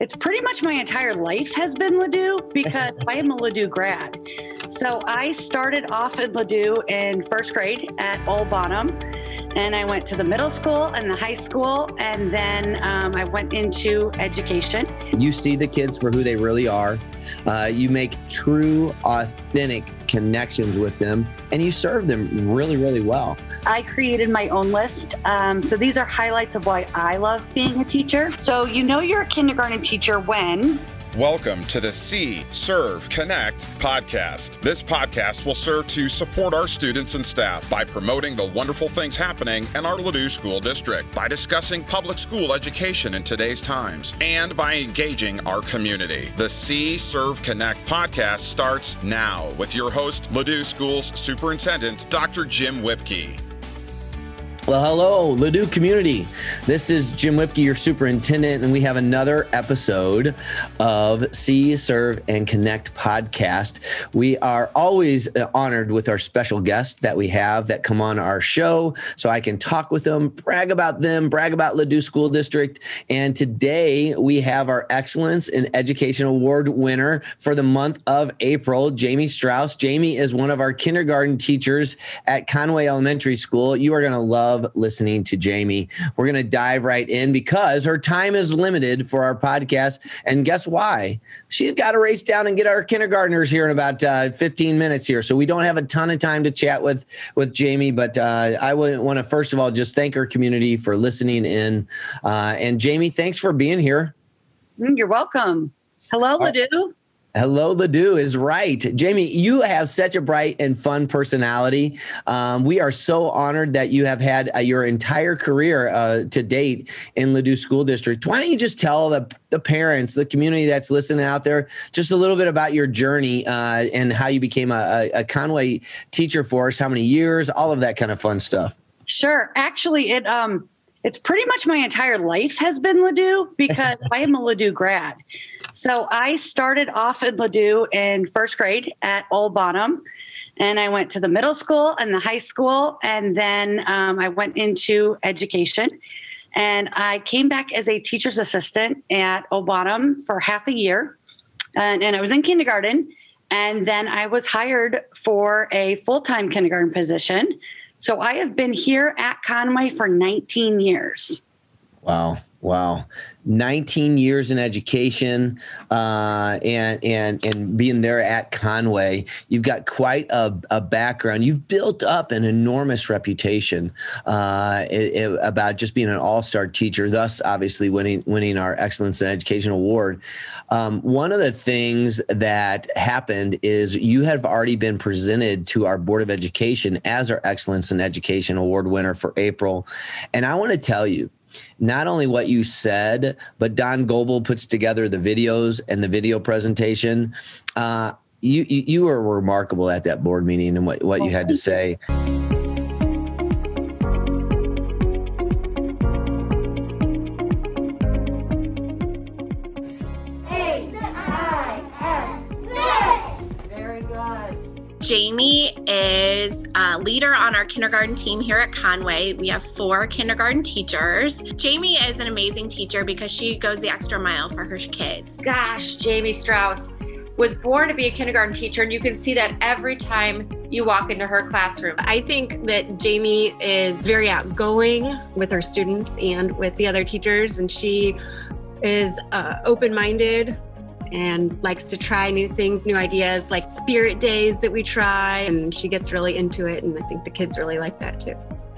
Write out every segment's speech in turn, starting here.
it's pretty much my entire life has been Ladue because I am a Ladue grad. So I started off in Ladue in first grade at Old Bonhomme. And I went to the middle school and the high school, and then um, I went into education. You see the kids for who they really are. Uh, you make true, authentic connections with them, and you serve them really, really well. I created my own list. Um, so these are highlights of why I love being a teacher. So you know you're a kindergarten teacher when Welcome to the See, Serve, Connect podcast. This podcast will serve to support our students and staff by promoting the wonderful things happening in our Ladue School District, by discussing public school education in today's times, and by engaging our community. The See, Serve, Connect podcast starts now with your host, Ladue Schools Superintendent Dr. Jim Whipkey. Well, hello, Ladue community. This is Jim Whipke, your superintendent, and we have another episode of See, Serve, and Connect podcast. We are always uh, honored with our special guests that we have that come on our show so I can talk with them, brag about them, brag about Ladue School District. And today we have our Excellence in Education Award winner for the month of April, Jamie Strauss. Jamie is one of our kindergarten teachers at Conway Elementary School. You are going to love love listening to Jamie. We're going to dive right in because her time is limited for our podcast. And guess why? She's got to race down and get our kindergartners here in about uh, 15 minutes here. So we don't have a ton of time to chat with with Jamie. But uh, I want to first of all just thank our community for listening in. Uh, and Jamie, thanks for being here. Mm, you're welcome. Hello, Ladue. Hello, Ladue is right. Jamie, you have such a bright and fun personality. Um, we are so honored that you have had uh, your entire career uh, to date in Ladue School District. Why don't you just tell the, the parents, the community that's listening out there, just a little bit about your journey uh, and how you became a, a Conway teacher for us, how many years, all of that kind of fun stuff. Sure. Actually, it um, it's pretty much my entire life has been Ladue because I am a Ladue grad. So I started off in Ladue in first grade at Old Bonhomme. And I went to the middle school and the high school. And then um, I went into education. And I came back as a teacher's assistant at Old Bonhomme for half a year. And, and I was in kindergarten. And then I was hired for a full time kindergarten position. So I have been here at Conway for 19 years. Wow. Wow. 19 years in education uh, and and and being there at Conway, you've got quite a, a background. You've built up an enormous reputation uh, it, it, about just being an all-star teacher. Thus, obviously, winning winning our Excellence in Education award. Um, one of the things that happened is you have already been presented to our Board of Education as our Excellence in Education award winner for April, and I want to tell you not only what you said, but Don Goebel puts together the videos and the video presentation. Uh, you, you, you were remarkable at that board meeting and what, what you had to say. Leader on our kindergarten team here at Conway. We have four kindergarten teachers. Jamie is an amazing teacher because she goes the extra mile for her kids. Gosh, Jamie Strauss was born to be a kindergarten teacher, and you can see that every time you walk into her classroom. I think that Jamie is very outgoing with her students and with the other teachers, and she is uh, open minded and likes to try new things, new ideas, like spirit days that we try. And she gets really into it. And I think the kids really like that too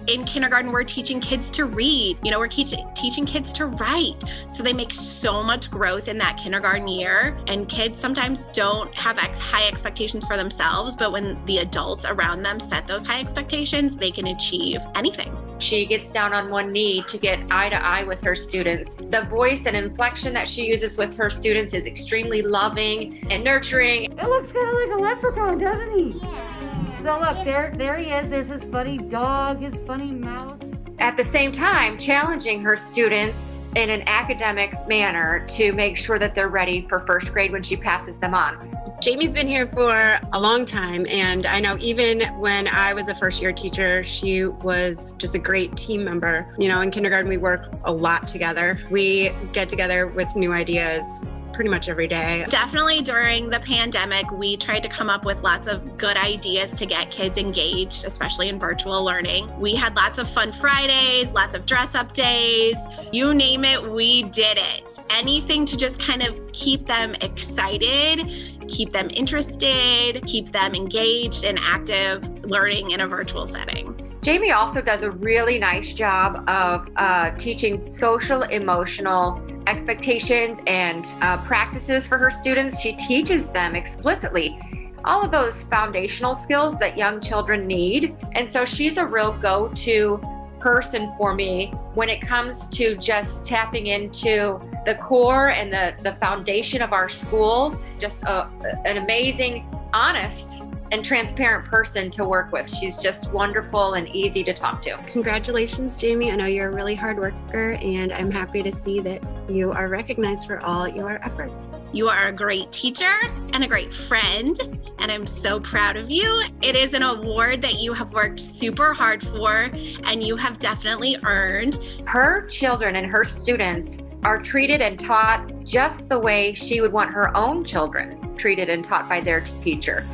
in kindergarten we're teaching kids to read you know we're teaching teaching kids to write so they make so much growth in that kindergarten year and kids sometimes don't have ex- high expectations for themselves but when the adults around them set those high expectations they can achieve anything she gets down on one knee to get eye to eye with her students the voice and inflection that she uses with her students is extremely loving and nurturing it looks kind of like a leprechaun doesn't he yeah. So look, there, there he is. There's his funny dog, his funny mouse. at the same time challenging her students in an academic manner to make sure that they're ready for first grade when she passes them on. Jamie's been here for a long time, and I know even when I was a first year teacher, she was just a great team member. You know, in kindergarten, we work a lot together. We get together with new ideas pretty much every day. Definitely during the pandemic, we tried to come up with lots of good ideas to get kids engaged, especially in virtual learning. We had lots of fun Fridays, lots of dress up days. You name it, we did it. Anything to just kind of keep them excited, keep them interested, keep them engaged and active learning in a virtual setting. Jamie also does a really nice job of uh, teaching social emotional expectations and uh, practices for her students. She teaches them explicitly all of those foundational skills that young children need. And so she's a real go to person for me when it comes to just tapping into the core and the, the foundation of our school. Just a, an amazing, honest and transparent person to work with. She's just wonderful and easy to talk to. Congratulations, Jamie. I know you're a really hard worker, and I'm happy to see that you are recognized for all your efforts. You are a great teacher and a great friend, and I'm so proud of you. It is an award that you have worked super hard for, and you have definitely earned. Her children and her students are treated and taught just the way she would want her own children treated and taught by their teacher.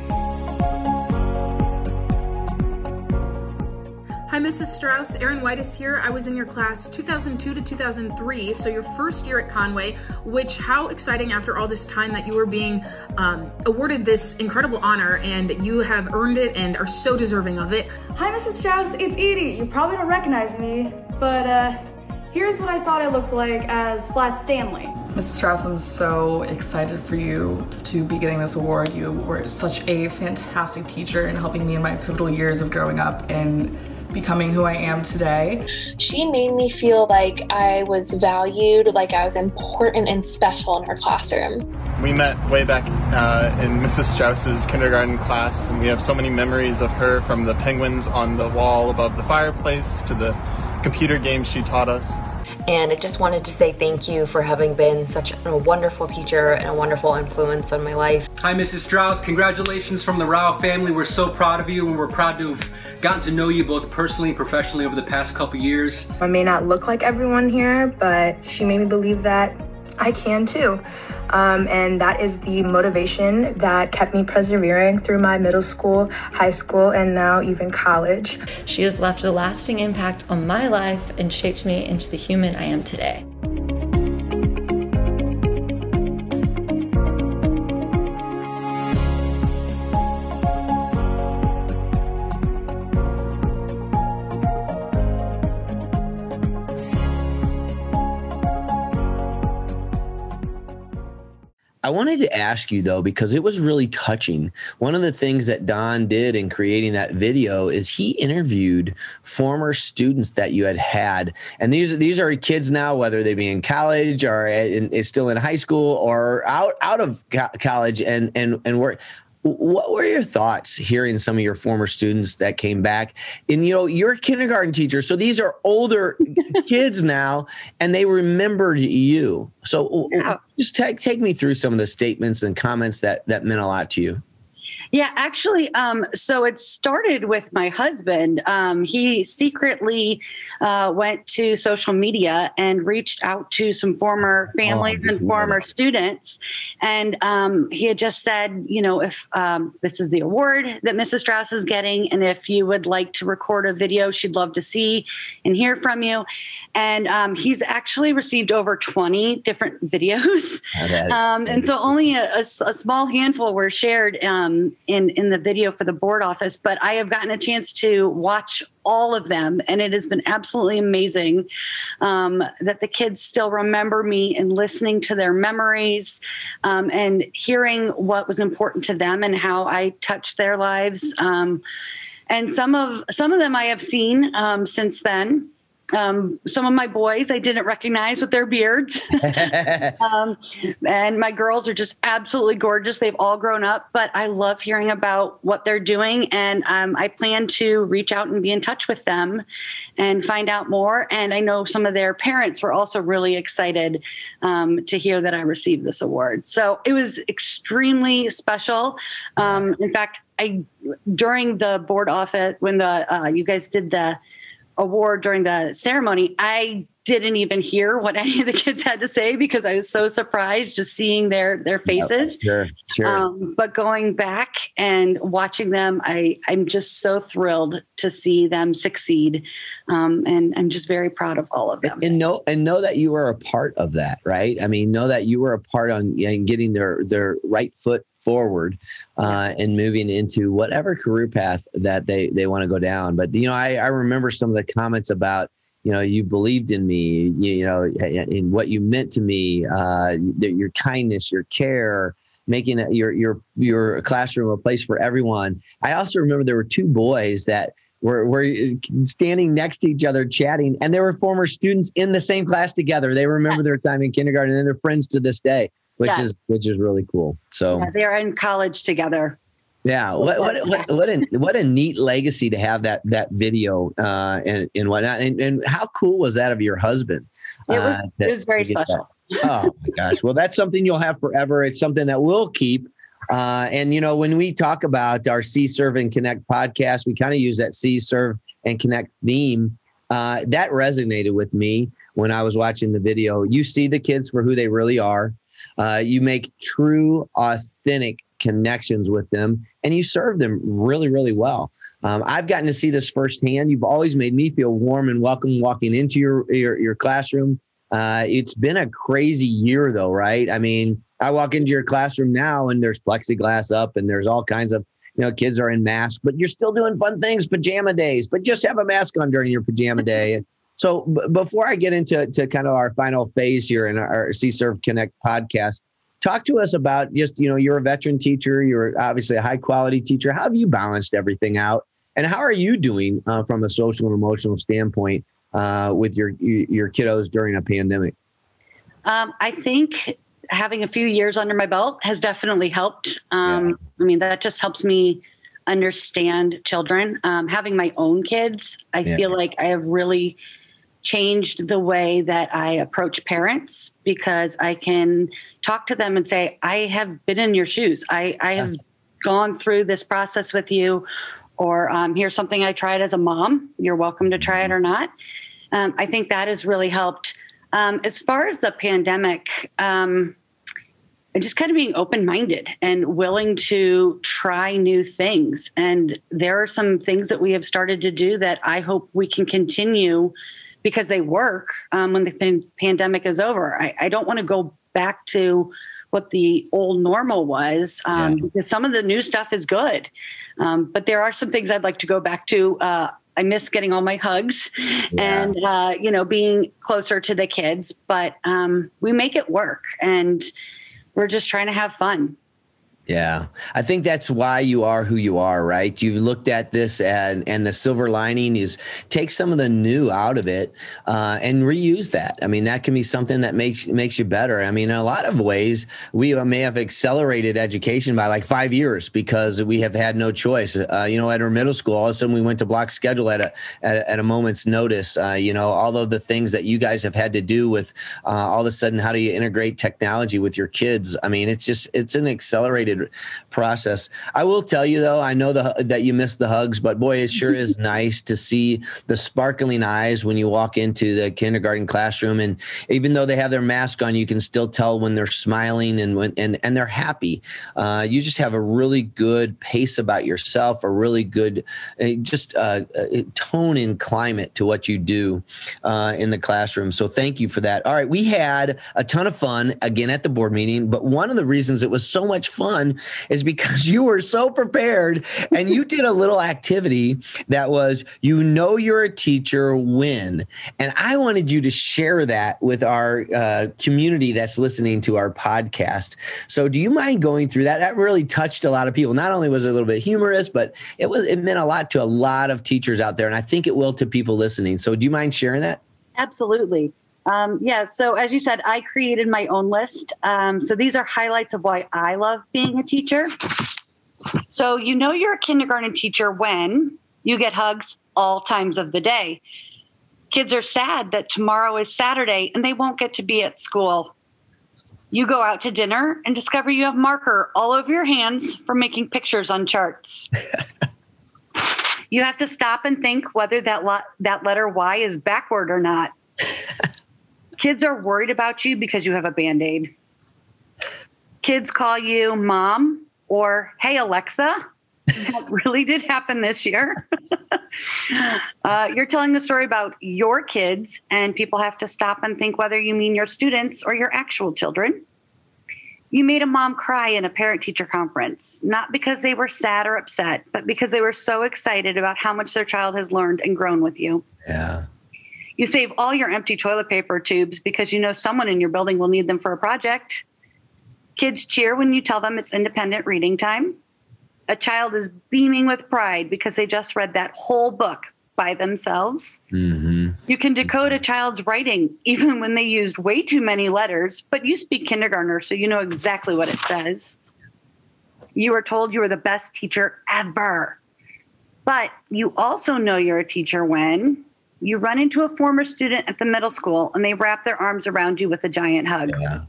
Hi, Mrs. Strauss. Erin White is here. I was in your class 2002 to 2003, so your first year at Conway, which, how exciting after all this time that you were being um, awarded this incredible honor and you have earned it and are so deserving of it. Hi, Mrs. Strauss. It's Edie. You probably don't recognize me, but uh, here's what I thought I looked like as Flat Stanley. Mrs. Strauss, I'm so excited for you to be getting this award. You were such a fantastic teacher in helping me in my pivotal years of growing up and becoming who I am today. She made me feel like I was valued, like I was important and special in her classroom. We met way back uh, in Mrs. Strauss's kindergarten class, and we have so many memories of her from the penguins on the wall above the fireplace to the computer games she taught us. And I just wanted to say thank you for having been such a wonderful teacher and a wonderful influence on my life. Hi, Mrs. Strauss. Congratulations from the Rao family. We're so proud of you and we're proud to have gotten to know you both personally and professionally over the past couple years. I may not look like everyone here, but she made me believe that I can too. Um, and that is the motivation that kept me persevering through my middle school, high school, and now even college. She has left a lasting impact on my life and shaped me into the human I am today. I wanted to ask you though, because it was really touching. One of the things that Don did in creating that video is he interviewed former students that you had had, and these these are kids now, whether they be in college or in, still in high school or out out of college, and and and work what were your thoughts hearing some of your former students that came back? And you know you're a kindergarten teacher so these are older kids now and they remembered you. So yeah. just take, take me through some of the statements and comments that that meant a lot to you yeah, actually, um, so it started with my husband. Um, he secretly uh, went to social media and reached out to some former families oh, and former students. And um, he had just said, you know, if um, this is the award that Mrs. Strauss is getting, and if you would like to record a video, she'd love to see and hear from you. And um, he's actually received over 20 different videos. Um, and so only a, a, a, small handful were shared um, in, in the video for the board office. But I have gotten a chance to watch all of them. And it has been absolutely amazing um, that the kids still remember me and listening to their memories um, and hearing what was important to them and how I touched their lives. Um, and some of some of them I have seen um, since then Um, some of my boys I didn't recognize with their beards. um, and my girls are just absolutely gorgeous. They've all grown up, but I love hearing about what they're doing. And um, I plan to reach out and be in touch with them and find out more. And I know some of their parents were also really excited um, to hear that I received this award. So it was extremely special. Um, in fact, I during the board office when the uh, you guys did the award during the ceremony, I didn't even hear what any of the kids had to say because I was so surprised just seeing their their faces. Sure, sure. Um, but going back and watching them, I I'm just so thrilled to see them succeed, um, and I'm just very proud of all of them. And know and know that you were a part of that, right? I mean, know that you were a part on in getting their their right foot forward uh, and moving into whatever career path that they they want to go down. But you know, I, I remember some of the comments about you know you believed in me, you, you know, in what you meant to me, uh, your kindness, your care. Making your your your classroom a place for everyone. I also remember there were two boys that were, were standing next to each other chatting and they were former students in the same class together they remember their time in kindergarten and they're friends to this day which yeah. is which is really cool. So yeah, they're in college together. Yeah, what what what, what a what a neat legacy to have that that video uh, and and whatnot. And, and how cool was that of your husband? It was, uh, it was very special. oh my gosh! Well, that's something you'll have forever. It's something that we'll keep. Uh, and you know, when we talk about our See Serve and Connect podcast, we kind of use that See Serve and Connect theme. Uh, that resonated with me when I was watching the video. You see the kids for who they really are. Uh, you make true, authentic connections with them, and you serve them really, really well. Um, I've gotten to see this firsthand. You've always made me feel warm and welcome walking into your your, your classroom. Uh, it's been a crazy year, though, right? I mean, I walk into your classroom now, and there's plexiglass up, and there's all kinds of you know kids are in masks, but you're still doing fun things, pajama days. But just have a mask on during your pajama day. So b- before I get into to kind of our final phase here in our See Serve Connect podcast, talk to us about just you know you're a veteran teacher, you're obviously a high quality teacher. How have you balanced everything out, and how are you doing uh, from a social and emotional standpoint uh, with your your kiddos during a pandemic? Um, I think having a few years under my belt has definitely helped. Um, yeah. I mean, that just helps me understand children. Um, having my own kids, I yeah. feel like I have really changed the way that I approach parents because I can talk to them and say, I have been in your shoes. I, I have gone through this process with you, or um, here's something I tried as a mom. You're welcome to try it or not. Um, I think that has really helped. Um, as far as the pandemic, um, just kind of being open minded and willing to try new things. And there are some things that we have started to do that I hope we can continue because they work um, when the pandemic is over. I, I don't want to go back to what the old normal was um, yeah. because some of the new stuff is good. Um, but there are some things I'd like to go back to. Uh, I miss getting all my hugs yeah. and, uh, you know, being closer to the kids, but um, we make it work and we're just trying to have fun. Yeah. I think that's why you are who you are, right? You've looked at this and and the silver lining is take some of the new out of it uh, and reuse that. I mean, that can be something that makes makes you better. I mean, in a lot of ways, we may have accelerated education by like five years because we have had no choice. Uh, you know, at our middle school, all of a sudden we went to block schedule at a at, a, at a moment's notice. Uh, you know, all of the things that you guys have had to do with uh, all of a sudden, how do you integrate technology with your kids? I mean, it's just it's an accelerated process. I will tell you though, I know the, that you miss the hugs, but boy, it sure is nice to see the sparkling eyes when you walk into the kindergarten classroom. And even though they have their mask on, you can still tell when they're smiling and when and and they're happy. Uh, you just have a really good pace about yourself, a really good uh, just uh, uh, tone and climate to what you do uh, in the classroom. So thank you for that. All right, we had a ton of fun again at the board meeting, but one of the reasons it was so much fun is because you were so prepared and you did a little activity that was you know you're a teacher when. And I wanted you to share that with our uh, community that's listening to our podcast. So do you mind going through that? That really touched a lot of people. Not only was it a little bit humorous, but it was it meant a lot to a lot of teachers out there. And I think it will to people listening. So do you mind sharing that? Absolutely. Um, yeah. So as you said, I created my own list. Um, so these are highlights of why I love being a teacher. So you know you're a kindergarten teacher when you get hugs all times of the day. Kids are sad that tomorrow is Saturday and they won't get to be at school. You go out to dinner and discover you have marker all over your hands for making pictures on charts. you have to stop and think whether that lo- that letter Y is backward or not. Kids are worried about you because you have a band-aid. Kids call you mom or hey Alexa. That really did happen this year. uh, you're telling the story about your kids, and people have to stop and think whether you mean your students or your actual children. You made a mom cry in a parent teacher conference, not because they were sad or upset, but because they were so excited about how much their child has learned and grown with you. Yeah. You save all your empty toilet paper tubes because you know someone in your building will need them for a project. Kids cheer when you tell them it's independent reading time a child is beaming with pride because they just read that whole book by themselves. Mm-hmm. You can decode a child's writing even when they used way too many letters, but you speak kindergartner, so you know exactly what it says. You are told you are the best teacher ever. But you also know you're a teacher when you run into a former student at the middle school and they wrap their arms around you with a giant hug. Yeah.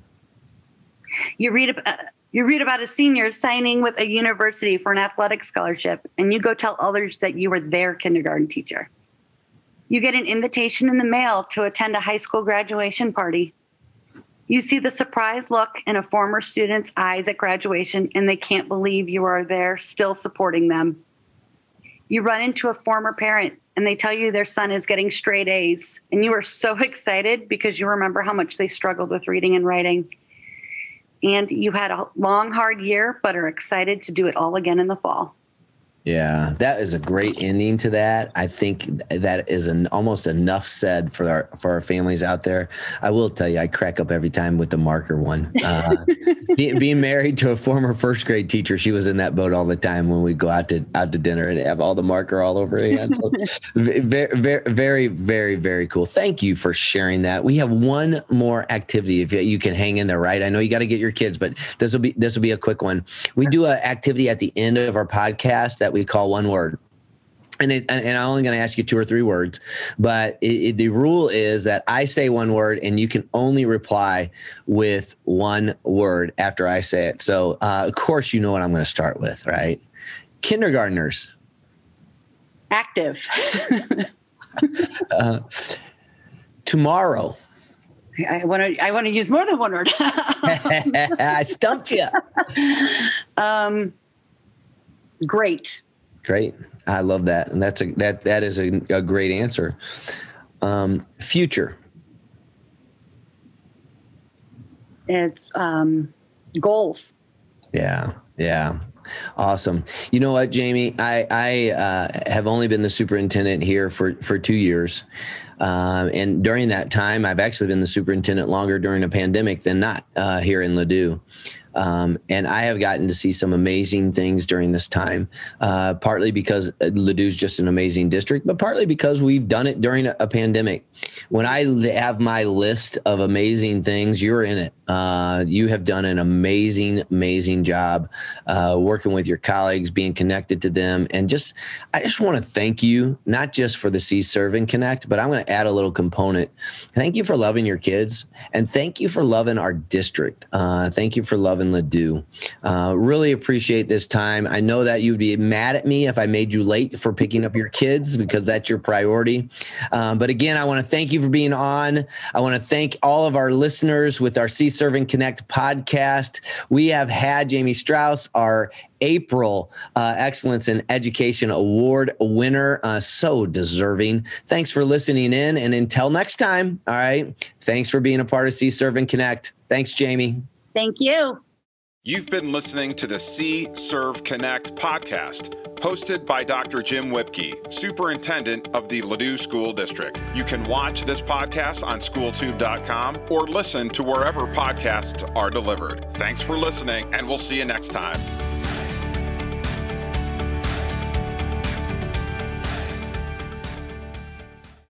You read about uh, you read about a senior signing with a university for an athletic scholarship, and you go tell others that you were their kindergarten teacher. You get an invitation in the mail to attend a high school graduation party. You see the surprised look in a former student's eyes at graduation, and they can't believe you are there still supporting them. You run into a former parent, and they tell you their son is getting straight A's, and you are so excited because you remember how much they struggled with reading and writing and you had a long, hard year, but are excited to do it all again in the fall. Yeah, that is a great ending to that. I think that is an almost enough said for our for our families out there. I will tell you, I crack up every time with the marker one. Uh, being, being married to a former first grade teacher, she was in that boat all the time when we go out to out to dinner and have all the marker all over her hands. So very, very, very, very, very cool. Thank you for sharing that. We have one more activity if you can hang in there, right? I know you got to get your kids, but this will be this will be a quick one. We do an activity at the end of our podcast that we call one word. And, it, and I'm only going to ask you two or three words, but it, it, the rule is that I say one word and you can only reply with one word after I say it. So, uh, of course, you know what I'm going to start with, right? Kindergartners. Active. uh, tomorrow. I want to. I want to use more than one word. I stumped you. Um, great. Great. I love that, and that's a that that is a, a great answer. Um, future. It's um, goals. Yeah. Yeah. Awesome. You know what, Jamie? I I uh, have only been the superintendent here for for two years, um, and during that time, I've actually been the superintendent longer during a pandemic than not uh, here in Ladue. Um, and I have gotten to see some amazing things during this time, uh, partly because Ladue's just an amazing district, but partly because we've done it during a, a pandemic. When I have my list of amazing things, you're in it. Uh, you have done an amazing, amazing job uh, working with your colleagues, being connected to them, and just I just want to thank you, not just for the See Serve and Connect, but I'm going to add a little component. Thank you for loving your kids, and thank you for loving our district. Uh, thank you for loving Ladue. Uh, really appreciate this time. I know that you'd be mad at me if I made you late for picking up your kids because that's your priority. Um, but again, I want to thank you for being on. I want to thank all of our listeners with our See Serving Connect podcast. We have had Jamie Strauss, our April uh, Excellence in Education Award winner. Uh, so deserving. Thanks for listening in. And until next time, all right. Thanks for being a part of See Serve and Connect. Thanks, Jamie. Thank you. You've been listening to the See Serve Connect podcast, hosted by Dr. Jim Whipkey, Superintendent of the Ladue School District. You can watch this podcast on schooltube.com or listen to wherever podcasts are delivered. Thanks for listening, and we'll see you next time.